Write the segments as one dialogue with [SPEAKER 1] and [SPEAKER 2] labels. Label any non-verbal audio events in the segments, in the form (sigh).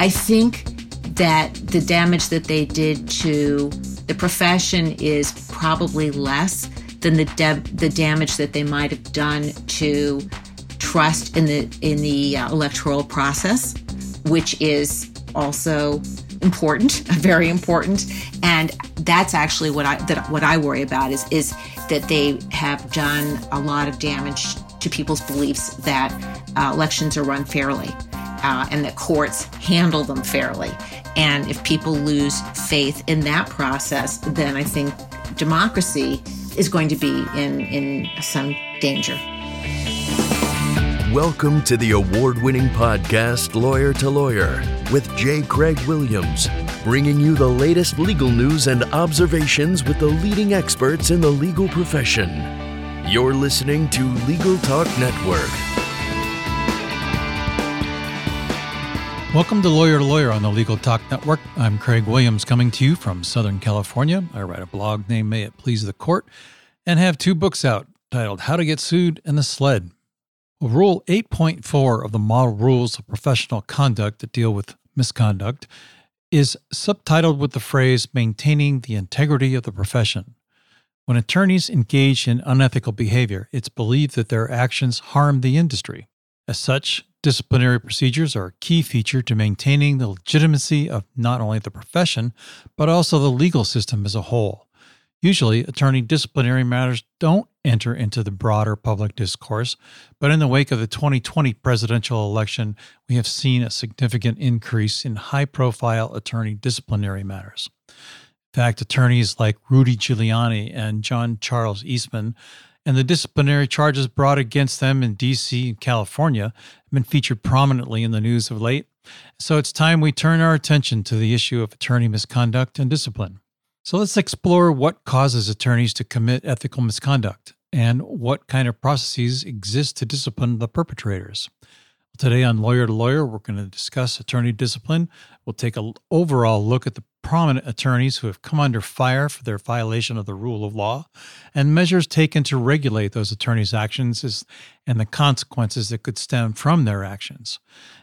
[SPEAKER 1] I think that the damage that they did to the profession is probably less than the the damage that they might have done to trust in the in the uh, electoral process, which is also important, (laughs) very important, and that's actually what I that what I worry about is is that they have done a lot of damage to people's beliefs that uh, elections are run fairly uh, and that courts handle them fairly. And if people lose faith in that process, then I think democracy is going to be in, in some danger.
[SPEAKER 2] Welcome to the award winning podcast, Lawyer to Lawyer, with J. Craig Williams, bringing you the latest legal news and observations with the leading experts in the legal profession. You're listening to Legal Talk Network.
[SPEAKER 3] Welcome to Lawyer to Lawyer on the Legal Talk Network. I'm Craig Williams coming to you from Southern California. I write a blog named May It Please the Court and have two books out titled How to Get Sued and The Sled. Well, Rule 8.4 of the Model Rules of Professional Conduct that deal with misconduct is subtitled with the phrase Maintaining the Integrity of the Profession. When attorneys engage in unethical behavior, it's believed that their actions harm the industry. As such, disciplinary procedures are a key feature to maintaining the legitimacy of not only the profession, but also the legal system as a whole. Usually, attorney disciplinary matters don't enter into the broader public discourse, but in the wake of the 2020 presidential election, we have seen a significant increase in high profile attorney disciplinary matters. In fact, attorneys like Rudy Giuliani and John Charles Eastman and the disciplinary charges brought against them in DC and California have been featured prominently in the news of late. So it's time we turn our attention to the issue of attorney misconduct and discipline. So let's explore what causes attorneys to commit ethical misconduct and what kind of processes exist to discipline the perpetrators. Today on Lawyer to Lawyer, we're going to discuss attorney discipline. We'll take an overall look at the prominent attorneys who have come under fire for their violation of the rule of law and measures taken to regulate those attorneys' actions and the consequences that could stem from their actions.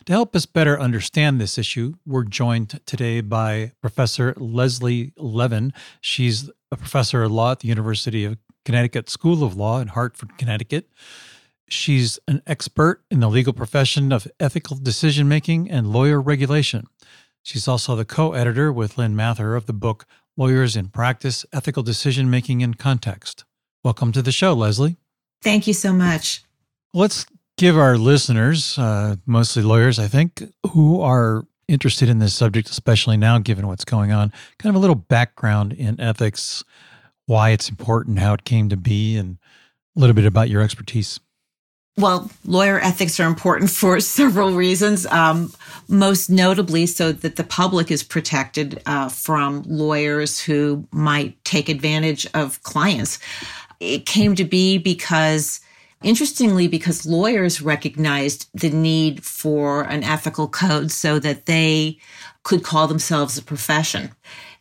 [SPEAKER 3] To help us better understand this issue, we're joined today by Professor Leslie Levin. She's a professor of law at the University of Connecticut School of Law in Hartford, Connecticut. She's an expert in the legal profession of ethical decision making and lawyer regulation. She's also the co editor with Lynn Mather of the book Lawyers in Practice Ethical Decision Making in Context. Welcome to the show, Leslie.
[SPEAKER 1] Thank you so much.
[SPEAKER 3] Let's give our listeners, uh, mostly lawyers, I think, who are interested in this subject, especially now given what's going on, kind of a little background in ethics, why it's important, how it came to be, and a little bit about your expertise.
[SPEAKER 1] Well, lawyer ethics are important for (laughs) several reasons. Um, most notably, so that the public is protected uh, from lawyers who might take advantage of clients. It came to be because, interestingly, because lawyers recognized the need for an ethical code so that they could call themselves a profession.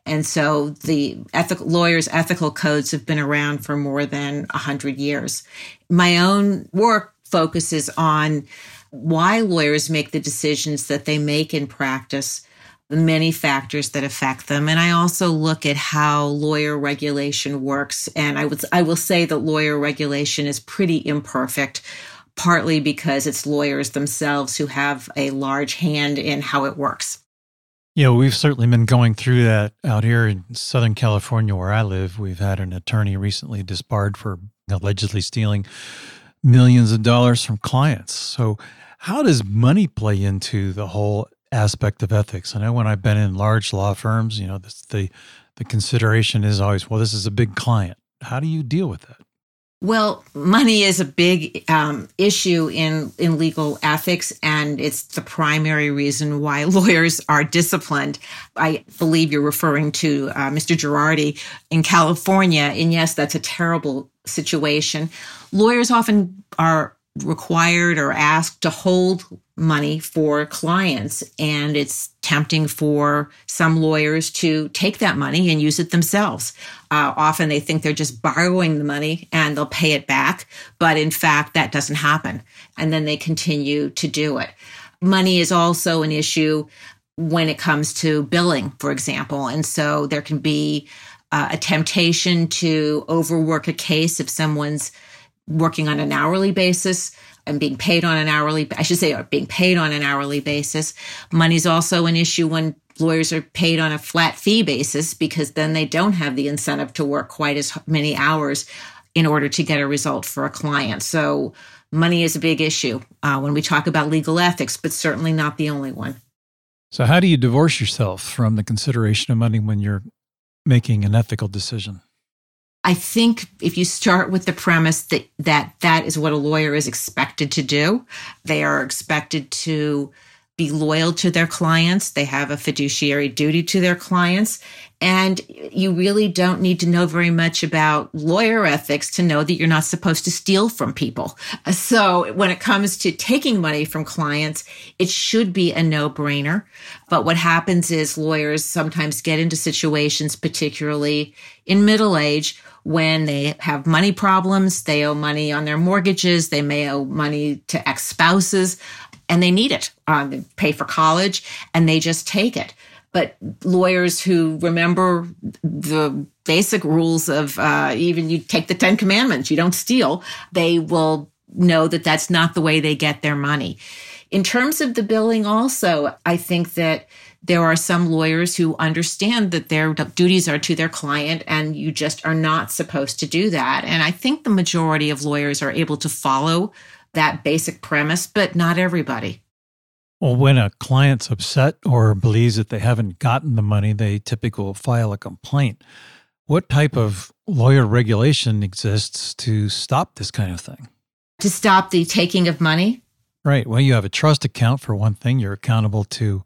[SPEAKER 1] And so the ethical lawyers' ethical codes have been around for more than a hundred years. My own work focuses on why lawyers make the decisions that they make in practice, the many factors that affect them. And I also look at how lawyer regulation works. And I would, I will say that lawyer regulation is pretty imperfect, partly because it's lawyers themselves who have a large hand in how it works.
[SPEAKER 3] Yeah, we've certainly been going through that out here in Southern California where I live. We've had an attorney recently disbarred for allegedly stealing millions of dollars from clients. So, how does money play into the whole aspect of ethics? I know when I've been in large law firms, you know, the the, the consideration is always, well, this is a big client. How do you deal with that?
[SPEAKER 1] Well, money is a big um, issue in, in legal ethics, and it's the primary reason why (laughs) lawyers are disciplined. I believe you're referring to uh, Mr. Girardi in California, and yes, that's a terrible situation. Lawyers often are required or asked to hold money for clients. And it's tempting for some lawyers to take that money and use it themselves. Uh, often they think they're just borrowing the money and they'll pay it back. But in fact, that doesn't happen. And then they continue to do it. Money is also an issue when it comes to billing, for example. And so there can be uh, a temptation to overwork a case if someone's working on an hourly basis and being paid on an hourly, I should say, being paid on an hourly basis. Money's also an issue when lawyers are paid on a flat fee basis because then they don't have the incentive to work quite as many hours in order to get a result for a client. So money is a big issue uh, when we talk about legal ethics, but certainly not the only one.
[SPEAKER 3] So, how do you divorce yourself from the consideration of money when you're making an ethical decision?
[SPEAKER 1] I think if you start with the premise that that, that is what a lawyer is expected to do, they are expected to be loyal to their clients. They have a fiduciary duty to their clients. And you really don't need to know very much about lawyer ethics to know that you're not supposed to steal from people. So when it comes to taking money from clients, it should be a no brainer. But what happens is lawyers sometimes get into situations, particularly in middle age, when they have money problems, they owe money on their mortgages, they may owe money to ex spouses, and they need it. Um, they pay for college, and they just take it. But lawyers who remember the basic rules of uh, even you take the Ten Commandments, you don't steal, they will know that that's not the way they get their money. In terms of the billing, also, I think that there are some lawyers who understand that their duties are to their client and you just are not supposed to do that. And I think the majority of lawyers are able to follow that basic premise, but not everybody.
[SPEAKER 3] Well, when a client's upset or believes that they haven't gotten the money, they typically will file a complaint. What type of lawyer regulation exists to stop this kind of thing?
[SPEAKER 1] To stop the taking of money?
[SPEAKER 3] Right. Well, you have a trust account for one thing. You're accountable to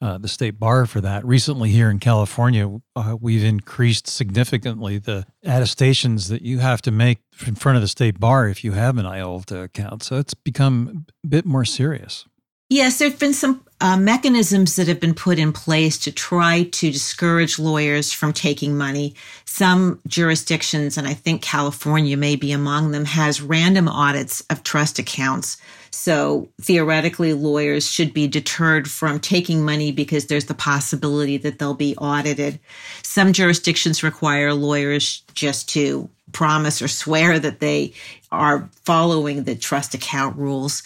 [SPEAKER 3] uh, the state bar for that. Recently, here in California, uh, we've increased significantly the attestations that you have to make in front of the state bar if you have an IOLTA account. So it's become a bit more serious.
[SPEAKER 1] Yes, there have been some uh, mechanisms that have been put in place to try to discourage lawyers from taking money. Some jurisdictions, and I think California may be among them, has random audits of trust accounts. So theoretically, lawyers should be deterred from taking money because there's the possibility that they'll be audited. Some jurisdictions require lawyers just to promise or swear that they are following the trust account rules.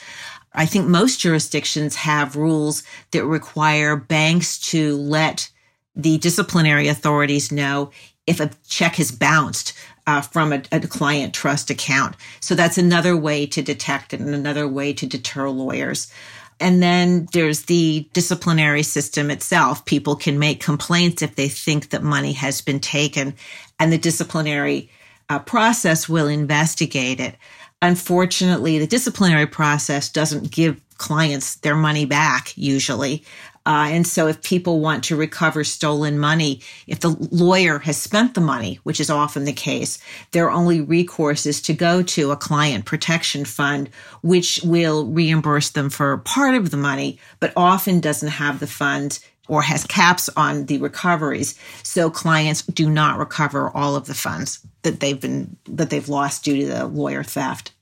[SPEAKER 1] I think most jurisdictions have rules that require banks to let the disciplinary authorities know if a check has bounced uh, from a, a, client trust account. So that's another way to detect it and another way to deter lawyers. And then there's the disciplinary system itself. People can make complaints if they think that money has been taken, and the disciplinary uh, process will investigate it. Unfortunately, the disciplinary process doesn't give clients their money back usually. Uh, and so if people want to recover stolen money, if the lawyer has spent the money, which is often the case, their only recourse is to go to a client protection fund, which will reimburse them for part of the money, but often doesn't have the funds or has caps on the recoveries. So clients do not recover all of the funds that they've been that they've lost due to the lawyer theft.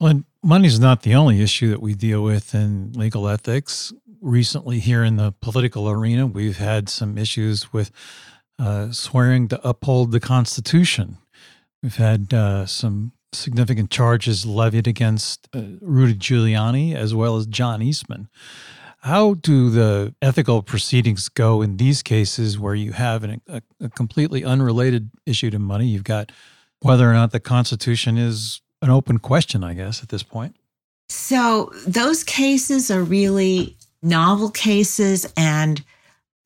[SPEAKER 3] Well, money is not the only issue that we deal with in legal ethics. Recently, here in the political arena, we've had some issues with uh, swearing to uphold the Constitution. We've had uh, some significant charges levied against uh, Rudy Giuliani as well as John Eastman. How do the ethical proceedings go in these cases where you have an, a, a, completely unrelated issue to money? You've got whether or not the Constitution is an open question, I guess, at this point.
[SPEAKER 1] So those cases are really novel cases and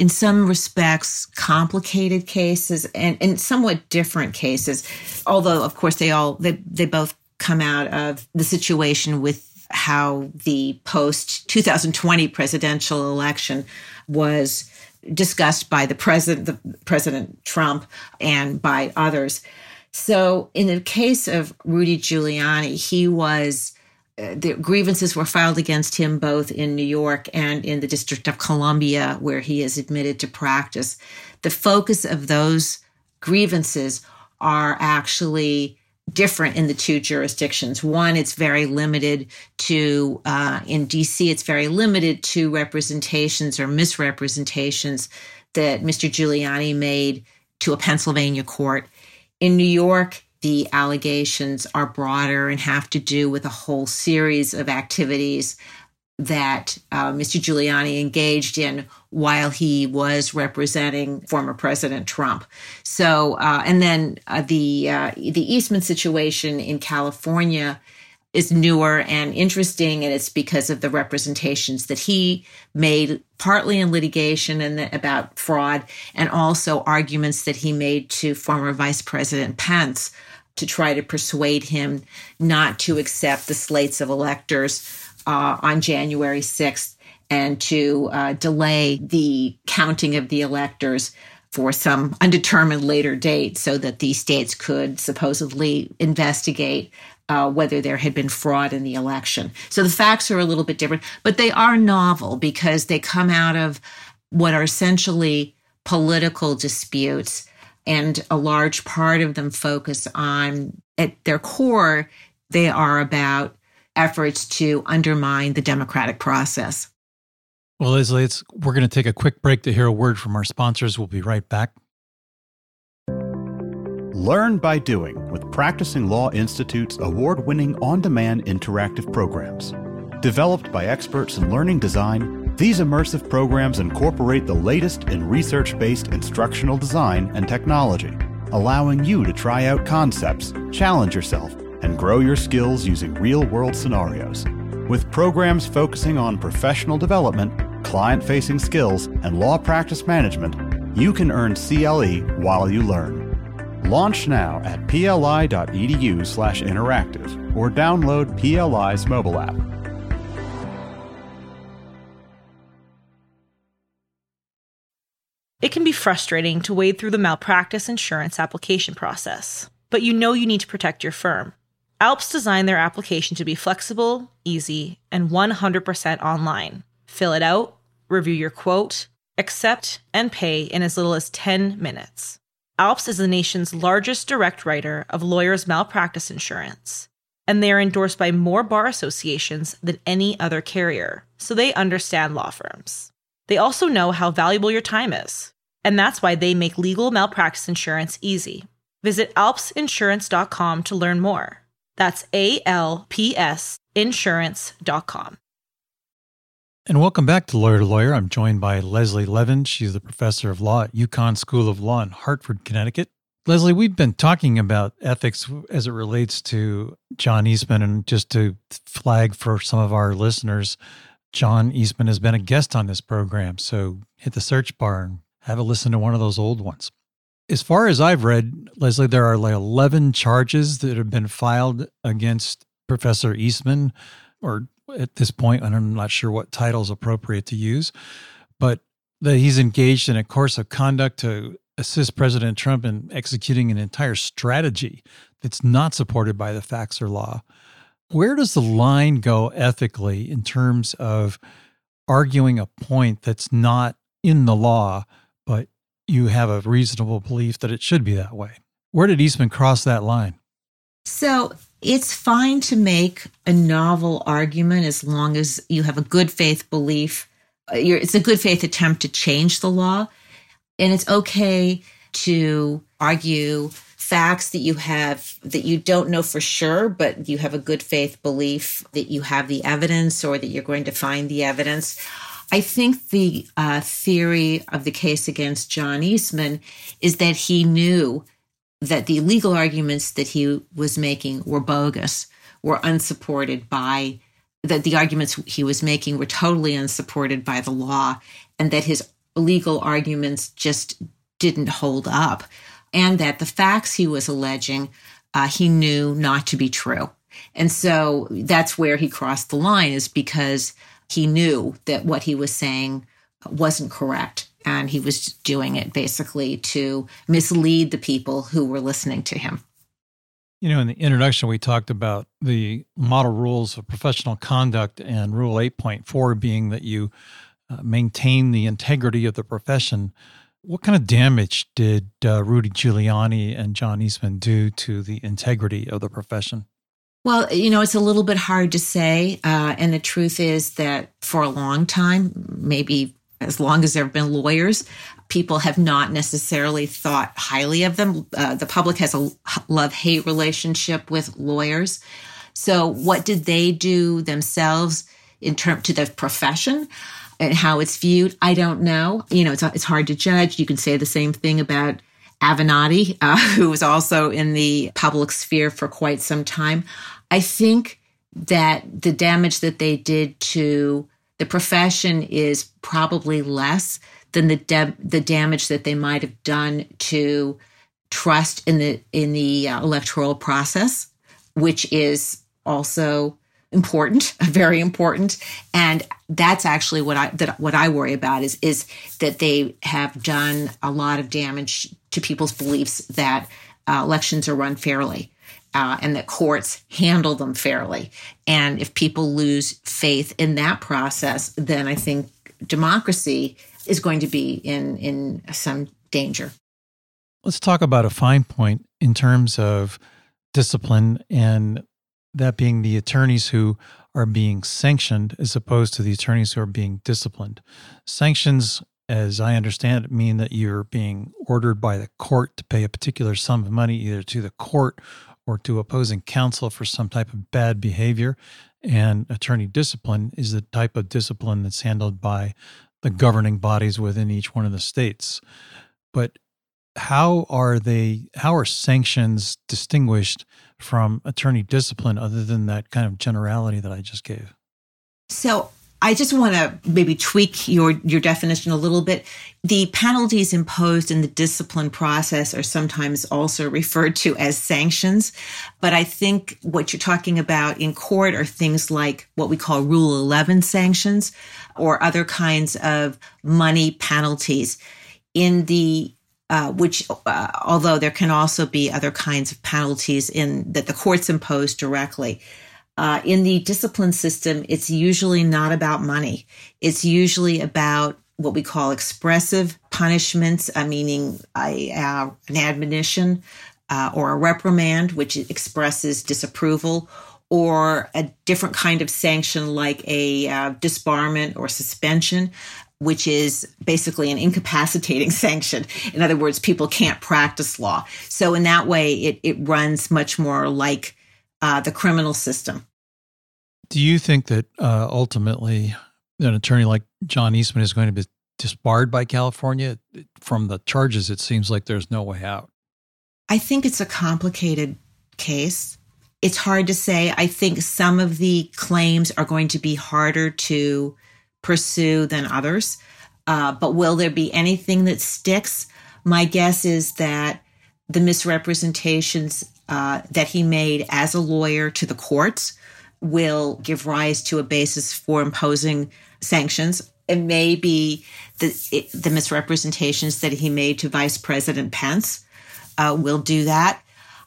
[SPEAKER 1] in some respects complicated cases and, and somewhat different cases although of course they all they, they both come out of the situation with how the post 2020 presidential election was discussed by the president, the President Trump, and by others. So, in the case of Rudy Giuliani, he was uh, the grievances were filed against him both in New York and in the District of Columbia, where he is admitted to practice. The focus of those grievances are actually different in the two jurisdictions. One, it's very limited to, uh, in DC, it's very limited to representations or misrepresentations that Mr. Giuliani made to a Pennsylvania court. In New York, the allegations are broader and have to do with a whole series of activities that uh, Mr. Giuliani engaged in while he was representing former President Trump. So, uh, and then uh, the uh, the Eastman situation in California is newer and interesting, and it's because of the representations that he made, partly in litigation and the, about fraud, and also arguments that he made to former Vice President Pence to try to persuade him not to accept the slates of electors uh, on January 6th and to uh, delay the counting of the electors for some undetermined later date so that the states could supposedly investigate uh, whether there had been fraud in the election. So the facts are a little bit different, but they are novel because they come out of what are essentially political disputes. And a large part of them focus on, at their core, they are about efforts to undermine the democratic process.
[SPEAKER 3] Well, Leslie, it's, we're going to take a quick break to hear a word from our sponsors. We'll be right back.
[SPEAKER 4] Learn by doing with Practicing Law Institute's award winning on demand interactive programs. Developed by experts in learning design, these immersive programs incorporate the latest in research based instructional design and technology, allowing you to try out concepts, challenge yourself, and grow your skills using real world scenarios. With programs focusing on professional development, client facing skills, and law practice management, you can earn CLE while you learn. Launch now at pli.edu/interactive or download PLI's mobile app.
[SPEAKER 5] It can be frustrating to wade through the malpractice insurance application process, but you know you need to protect your firm. Alps designed their application to be flexible, easy, and 100% online. Fill it out, review your quote, accept, and pay in as little as 10 minutes. Alps is the nation's largest direct writer of lawyers' malpractice insurance, and they are endorsed by more bar associations than any other carrier, so they understand law firms. They also know how valuable your time is, and that's why they make legal malpractice insurance easy. Visit alpsinsurance.com to learn more. That's A L P S insurance.com.
[SPEAKER 3] And welcome back to Lawyer to Lawyer. I'm joined by Leslie Levin. She's the professor of law at UConn School of Law in Hartford, Connecticut. Leslie, we've been talking about ethics as it relates to John Eastman. And just to flag for some of our listeners, John Eastman has been a guest on this program. So hit the search bar and have a listen to one of those old ones. As far as I've read, Leslie, there are like 11 charges that have been filed against Professor Eastman, or at this point, and I'm not sure what title is appropriate to use, but that he's engaged in a course of conduct to assist President Trump in executing an entire strategy that's not supported by the facts or law. Where does the line go ethically in terms of arguing a point that's not in the law, but you have a reasonable belief that it should be that way. Where did Eastman cross that line?
[SPEAKER 1] So it's fine to make a novel argument as long as you have a good faith belief. Uh, it's a good faith attempt to change the law. And it's okay to argue facts that you have that you don't know for sure, but you have a good faith belief that you have the evidence or that you're going to find the evidence. I think the uh, theory of the case against John Eastman is that he knew that the legal arguments that he was making were bogus, were unsupported by that the arguments he was making were totally unsupported by the law, and that his legal arguments just didn't hold up, and that the facts he was alleging uh, he knew not to be true. And so that's where he crossed the line, is because he knew that what he was saying wasn't correct. And he was doing it basically to mislead the people who were listening to him.
[SPEAKER 3] You know, in the introduction, we talked about the model rules of professional conduct and Rule 8.4 being that you uh, maintain the integrity of the profession. What kind of damage did uh, Rudy Giuliani and John Eastman do to the integrity of the profession?
[SPEAKER 1] Well, you know, it's a little bit hard to say. Uh, and the truth is that for a long time, maybe as long as there have been lawyers, people have not necessarily thought highly of them. Uh, the public has a love hate relationship with lawyers. So, what did they do themselves in terms to the profession and how it's viewed? I don't know. You know, it's it's hard to judge. You can say the same thing about Avenatti, uh, (laughs) who was also in the public sphere for quite some time. I think that the damage that they did to the profession is probably less than the de- the damage that they might have done to trust in the in the uh, electoral process, which is also important, (laughs) very important, and that's actually what I that what I worry about is is that they have done a lot of damage to people's beliefs that uh, elections are run fairly. Uh, and that courts handle them fairly. And if people lose faith in that process, then I think democracy is going to be in in some danger.
[SPEAKER 3] Let's talk about a fine point in terms of discipline and that being the attorneys who are being sanctioned as opposed to the attorneys who are being disciplined. Sanctions, as I understand it, mean that you're being ordered by the court to pay a particular sum of money either to the court or to opposing counsel for some type of bad behavior. And attorney discipline is the type of discipline that's handled by the governing bodies within each one of the states. But how are they how are sanctions distinguished from attorney discipline other than that kind of generality that I just gave?
[SPEAKER 1] So I just want to maybe tweak your your definition a little bit. The penalties imposed in the discipline process are sometimes also referred to as sanctions, but I think what you're talking about in court are things like what we call Rule 11 sanctions or other kinds of money penalties. In the uh, which, uh, although there can also be other kinds of penalties in that the courts impose directly. Uh, in the discipline system, it's usually not about money. It's usually about what we call expressive punishments, uh, meaning uh, an admonition uh, or a reprimand, which expresses disapproval, or a different kind of sanction like a uh, disbarment or suspension, which is basically an incapacitating (laughs) sanction. In other words, people can't practice law. So in that way, it, it runs much more like uh, the criminal system.
[SPEAKER 3] Do you think that uh, ultimately an attorney like John Eastman is going to be disbarred by California? From the charges, it seems like there's no way out.
[SPEAKER 1] I think it's a complicated case. It's hard to say. I think some of the claims are going to be harder to pursue than others. Uh, but will there be anything that sticks? My guess is that the misrepresentations uh, that he made as a lawyer to the courts will give rise to a basis for imposing sanctions. It may be the, it, the misrepresentations that he made to Vice President Pence uh, will do that.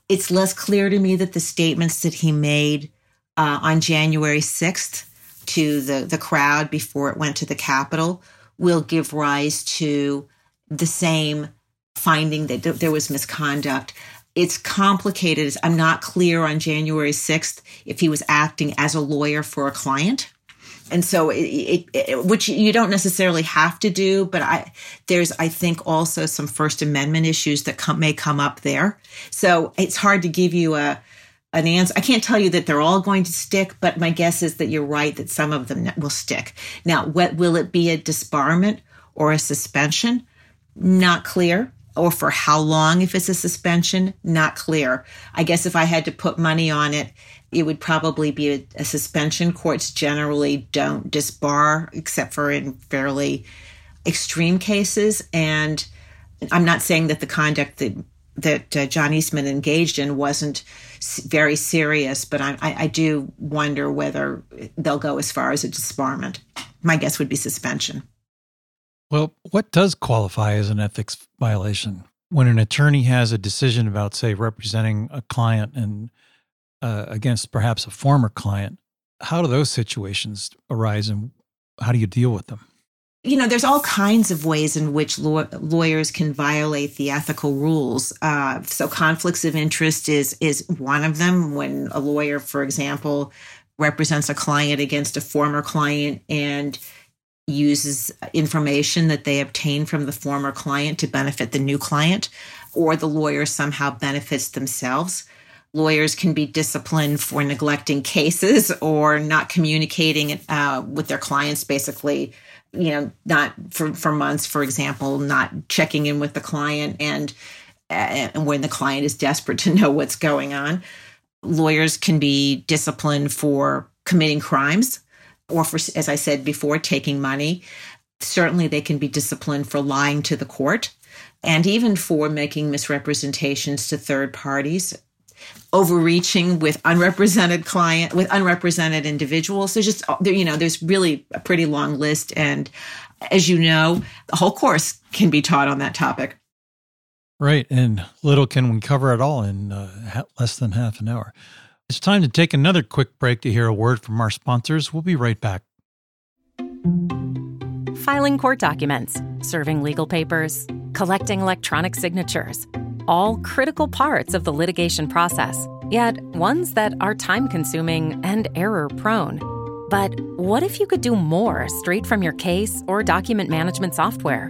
[SPEAKER 1] It's less clear to me that the statements that he made uh, on January 6th to the, the crowd before it went to the Capitol will give rise to the same finding that there was misconduct it's complicated. I'm not clear on January 6th if he was acting as a lawyer for a client. And so, it, it, it, which you don't necessarily have to do, but I, there's, I think, also some First Amendment issues that come, may come up there. So it's hard to give you a, an answer. I can't tell you that they're all going to stick, but my guess is that you're right that some of them will stick. Now, what will it be a disbarment or a suspension? Not clear or for how long if it's a suspension? Not clear. I guess if i had to put money on it it would probably be a, a, suspension. Courts generally don't disbar except for in fairly extreme cases. And i'm not saying that the conduct that that uh, john eastman engaged in wasn't very serious but I, I, I do wonder whether they'll go as far as a disbarment. My guess would be suspension
[SPEAKER 3] well, what does qualify as an ethics violation? When an attorney has a decision about, say, representing a client and uh, against perhaps a former client, how do those situations arise and how do you deal with them?
[SPEAKER 1] you know, there's all kinds of ways in which law- lawyers can violate the ethical rules. Uh, so conflicts of interest is is one of them. When a lawyer, for example, represents a client against a former client and uses information that they obtain from the former client to benefit the new client, or the lawyer somehow benefits themselves. Lawyers can be disciplined for neglecting cases or not communicating uh, with their clients, basically you know, not for, for months, for example, not checking in with the client and, and when the client is desperate to (laughs) know what's going on. Lawyers can be disciplined for committing crimes or for, as I said before, taking money. Certainly, they can be disciplined for lying to the court and even for making misrepresentations to third parties overreaching with unrepresented client with unrepresented individuals. There's just you know there's really a pretty long list. And as you know the whole course can be taught on that topic.
[SPEAKER 3] Right. And little can we cover it all in uh, less than half an hour it's time to take another quick break to hear a word from our sponsors we'll be right back
[SPEAKER 6] filing court documents serving legal papers collecting electronic signatures all critical parts of the litigation process, yet ones that are time consuming and error prone. But what if you could do more straight from your case or document management software?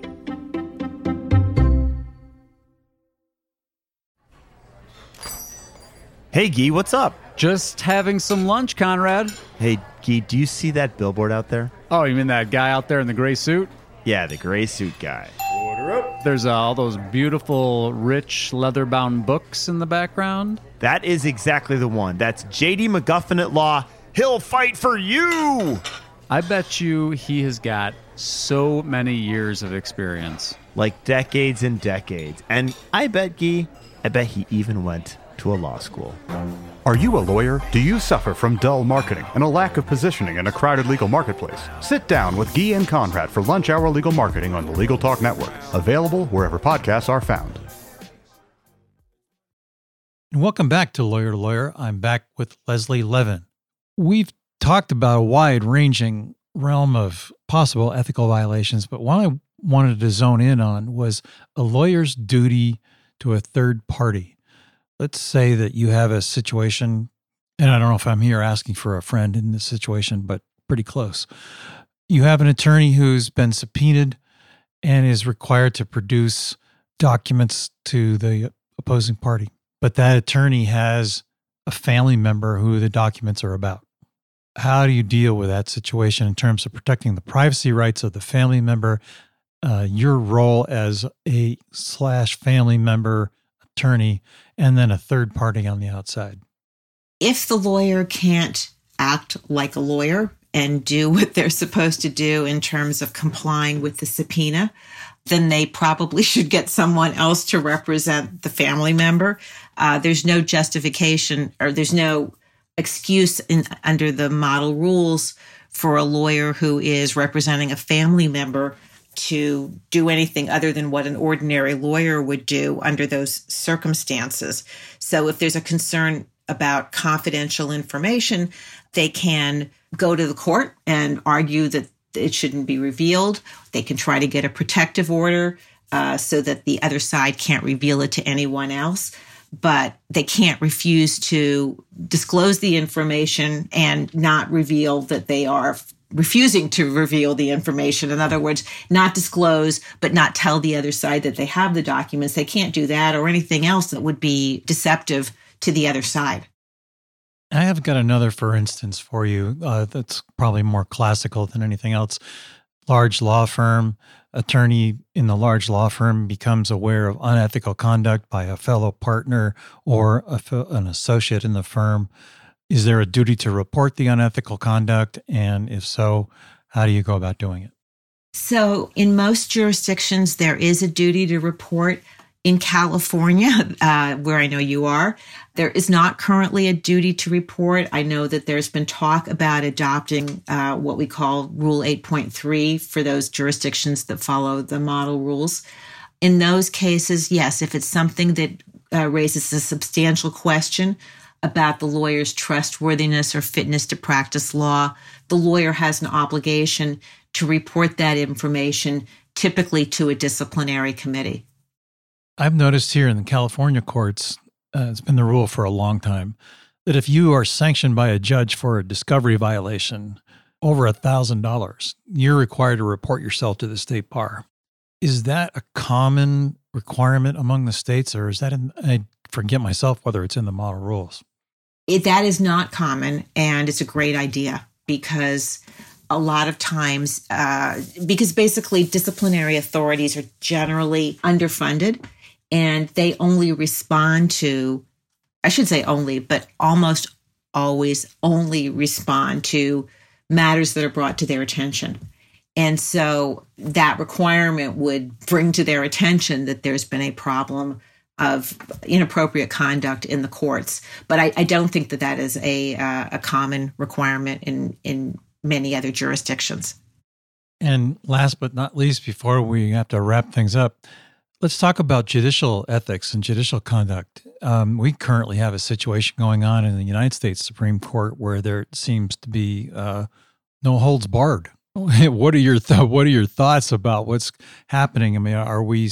[SPEAKER 7] Hey, Gee, what's up?
[SPEAKER 8] Just having some lunch, Conrad.
[SPEAKER 7] Hey, Gee, do you see that billboard out there?
[SPEAKER 8] Oh, you mean that guy out there in the gray suit?
[SPEAKER 7] Yeah, the gray suit guy. Order up.
[SPEAKER 8] There's uh, all those beautiful, rich, leather bound books in the background.
[SPEAKER 7] That is exactly the one. That's JD McGuffin at Law. He'll fight for you.
[SPEAKER 8] I bet you he has got so many years of experience.
[SPEAKER 7] Like decades and decades. And I bet, Gee, I bet he even went to a law school.
[SPEAKER 4] Are you a lawyer? Do you suffer from dull marketing and a lack of positioning in a crowded legal marketplace? Sit down with Guy and Conrad for Lunch Hour Legal Marketing on the Legal Talk Network, available wherever podcasts are found.
[SPEAKER 3] Welcome back to Lawyer to Lawyer. I'm back with Leslie Levin. We've talked about a wide ranging realm of possible ethical violations, but one I wanted to zone in on was a lawyer's duty to a third party let's say that you have a situation, and I don't know if I'm here asking for a friend in this situation, but pretty close. You have an attorney who's been subpoenaed and is required to produce documents to the opposing party, but that attorney has a family member who the documents are about. How do you deal with that situation in terms of protecting the privacy rights of the family member, uh, your role as a slash family member attorney, and then a third party on the outside.
[SPEAKER 1] If the lawyer can't act like a lawyer and do (laughs) what they're supposed to do in terms of complying with the subpoena, then they probably (laughs) should get someone else to represent the family member. Uh, there's no justification or there's no excuse in, under the model rules for a lawyer who is representing a family member to do anything other than what an ordinary lawyer would do under those circumstances. So if there's a concern about confidential information, they can go to the court and argue that it shouldn't be revealed. They can try to get a protective order uh, so that the other side can't reveal it to anyone else. But they can't refuse to disclose the information and not reveal that they are refusing to reveal the information. In other words, not disclose, but not tell the other side that they have the documents. They can't do that or anything else that would be deceptive to the other side.
[SPEAKER 3] I have got another, for instance, for you uh, that's probably more classical than anything else. Large law firm, attorney in the large law firm becomes aware of unethical conduct by a fellow partner or a, an associate in the firm is there a duty to report the unethical conduct? And if so, how do you go about doing it?
[SPEAKER 1] So, in most jurisdictions, there is a duty to report. In California, (laughs) uh, where I know you are, there is not currently a duty to report. I know that there's been talk about adopting uh, what we call Rule 8.3 for those jurisdictions that follow the model rules. In those cases, yes, if it's something that uh, raises a substantial question about the lawyer's trustworthiness or fitness to practice law, the lawyer has an obligation to report that information, typically to a disciplinary committee.
[SPEAKER 3] I've noticed here in the California courts, uh, it's been the rule for a long time, that if you are sanctioned by a judge for a discovery violation over a thousand dollars, you're required to report yourself to the state bar. Is that a common requirement among the states, or is that in, I forget myself whether it's in the model rules?
[SPEAKER 1] It, that is not common, and it's a great idea because a lot of times, uh, because basically disciplinary authorities are generally underfunded and they only respond to, I should say only, but almost always only respond to matters that are brought to their attention. And so that requirement would bring to their attention that there's been a problem of inappropriate conduct in the courts. But I, I don't think that that is a, uh, a common requirement in, in many other jurisdictions.
[SPEAKER 3] And last but not least, before we have to wrap things up, let's talk about judicial ethics and judicial conduct. Um, we currently have a situation going on in the United States Supreme Court where there seems to be uh, no holds barred (laughs) what are your th- what are your thoughts about what's happening? I mean, are we,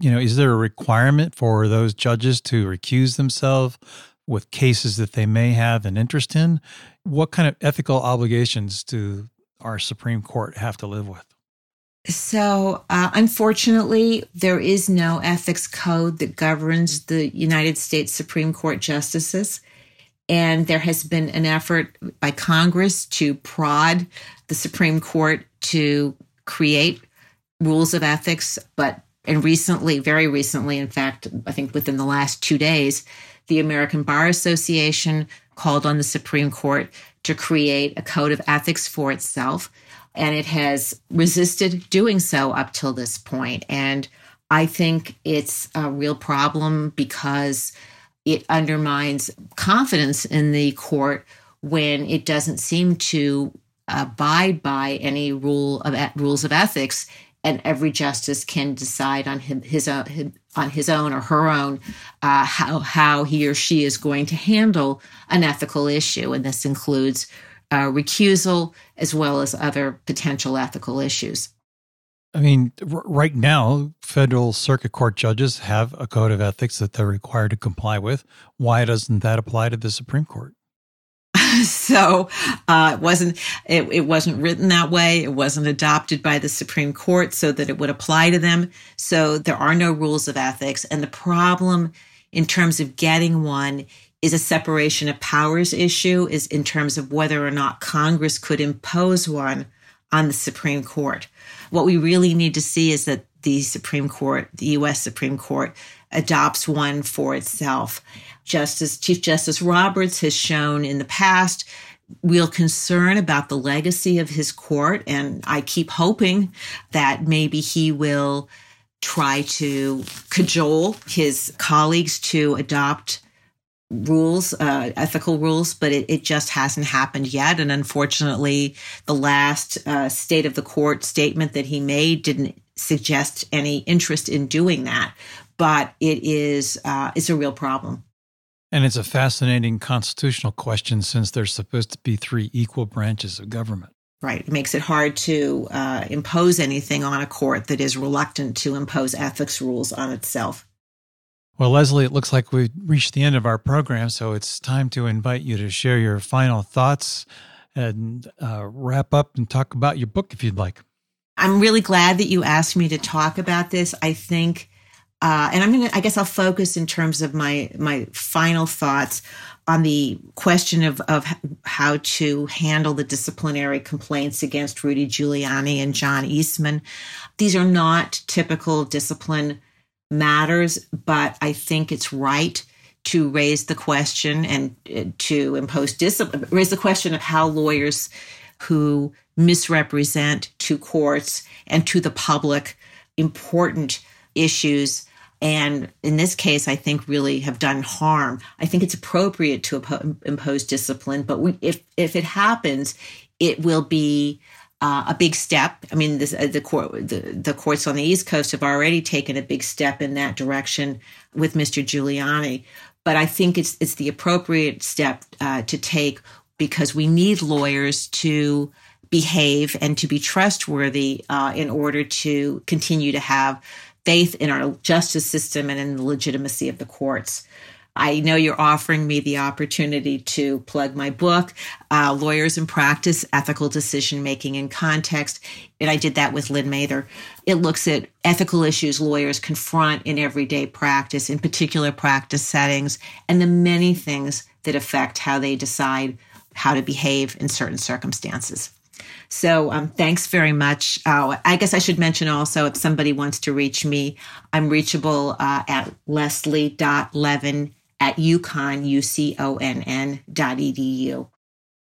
[SPEAKER 3] you know, is there a requirement for those judges to recuse themselves with cases that they may have an interest in? What kind of ethical obligations do our Supreme Court have to live with?
[SPEAKER 1] So, uh, unfortunately, there is no ethics code that governs the United States Supreme Court justices. And there has been an effort by Congress to prod the Supreme Court to create rules of ethics. But, and recently, very recently, in fact, I think within the last two days, the American Bar Association called on the Supreme Court to create a code of ethics for itself. And it has resisted doing so up till this point. And I think it's a real problem because it undermines confidence in the court when it doesn't seem to abide by any rule of rules of ethics and every justice can decide on him, his own on his own or her own uh, how how he or she is going to handle an ethical issue, and this includes uh, recusal as well as other potential ethical issues.
[SPEAKER 3] I mean, r- right now, federal circuit court judges have a code of ethics that they're required to comply with. Why doesn't that apply to the Supreme Court? (laughs)
[SPEAKER 1] so uh, it wasn't it, it wasn't written that way. It wasn't adopted by the Supreme Court so that it would apply to them. So there are no rules of ethics, and the problem in terms of getting one is a separation of powers issue. Is in terms of whether or not Congress could impose one on the Supreme Court. What we really need to see is that the Supreme Court, the U.S. Supreme Court, adopts one for itself. Justice Chief Justice Roberts has shown in the past real concern about the legacy of his court, and I keep hoping that maybe he will try to cajole his colleagues to adopt rules, uh, ethical rules, but it, it, just hasn't happened yet. And unfortunately, the last uh, state of the court statement that he made didn't suggest any interest in doing that. But it is uh, it's a real problem.
[SPEAKER 3] And it's a fascinating constitutional question since there's supposed to be three equal branches of government.
[SPEAKER 1] Right. It makes it hard to uh, impose anything on a court that is reluctant to impose ethics rules on itself.
[SPEAKER 3] Well, Leslie, it looks like we've reached the end of our program, so it's time to invite you to share your final thoughts and uh, wrap up and talk about your book if you'd like.
[SPEAKER 1] I'm really glad that you asked me to talk about this. I think, uh, and I'm to, I guess I'll focus in terms of my, my final thoughts on the question of, of how to handle the disciplinary complaints against Rudy Giuliani and John Eastman. These are not typical discipline matters, but I think it's right to raise the question and to impose discipline, raise the question of how lawyers who misrepresent to courts and to the public important issues and in this case, I think really have done harm. I think it's appropriate to impose discipline, but we, if if it happens, it will be uh, a big step. I mean, this, uh, the court, the, the courts on the East Coast have already taken a big step in that direction with Mr. Giuliani. But I think it's it's the appropriate step uh, to take because we need lawyers to behave and to be trustworthy uh, in order to continue to have faith in our justice system and in the legitimacy of the courts. I know you're offering me the opportunity to plug my book, uh, Lawyers in Practice Ethical Decision Making in Context. And I did that with Lynn Mather. It looks at ethical issues lawyers confront in everyday practice, in particular practice settings, and the many things that affect how they decide how to behave in certain circumstances. So um, thanks very much. Uh, I guess I should mention also if somebody wants to reach me, I'm reachable uh, at leslie.levin at UConn, U-C-O-N-N dot edu.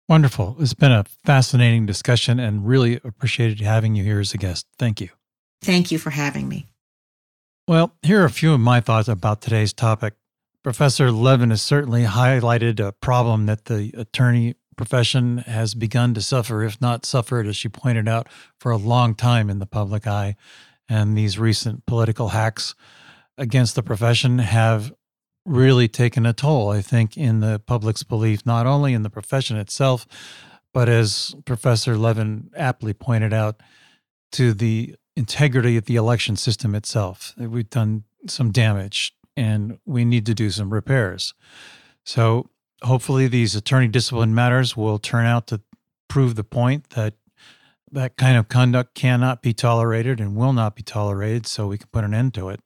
[SPEAKER 3] Wonderful. It's been a fascinating discussion and really appreciated having you here as a guest. Thank you.
[SPEAKER 1] Thank you for having me.
[SPEAKER 3] Well, here are a few of my thoughts about today's topic. Professor Levin has certainly highlighted a problem that the attorney profession has begun to suffer, if not suffered, as she pointed out, for a long time in the public eye. And these recent political hacks against the profession have really taken a toll, I think, in the public's belief, not only in the profession itself, but as Professor Levin aptly pointed out, to the integrity of the election system itself. We've done some damage and we need to do some repairs. So hopefully these attorney discipline matters will turn out to prove the point that that kind of conduct cannot be tolerated and will not be tolerated so we can put an end to it.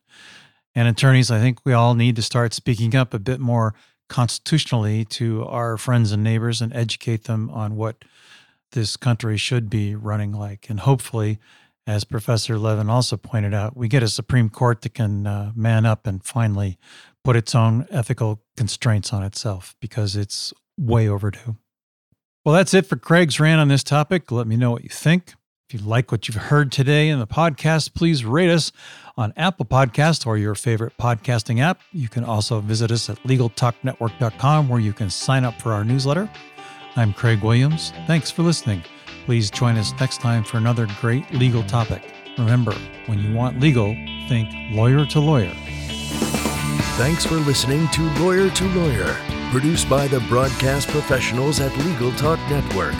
[SPEAKER 3] And attorneys, I think we all need to start speaking up a bit more constitutionally to our friends and neighbors and educate them on what this country should be running like. And hopefully, as Professor Levin also pointed out, we get a Supreme Court that can uh, man up and finally put its own ethical constraints on itself because it's way overdue. Well, that's it for Craig's rant on this topic. Let me know what you think. If you like what you've heard today in the podcast, please rate us on Apple Podcast or your favorite podcasting app. You can also visit us at LegalTalkNetwork.com where you can sign up for our newsletter. I'm Craig Williams. Thanks for listening. Please join us next time for another great legal topic. Remember, when you want legal, think lawyer to lawyer.
[SPEAKER 2] Thanks for listening to Lawyer to Lawyer, produced by the broadcast professionals at Legal Talk Network.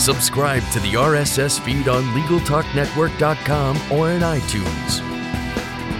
[SPEAKER 2] Subscribe to the RSS feed on LegalTalkNetwork.com or in iTunes.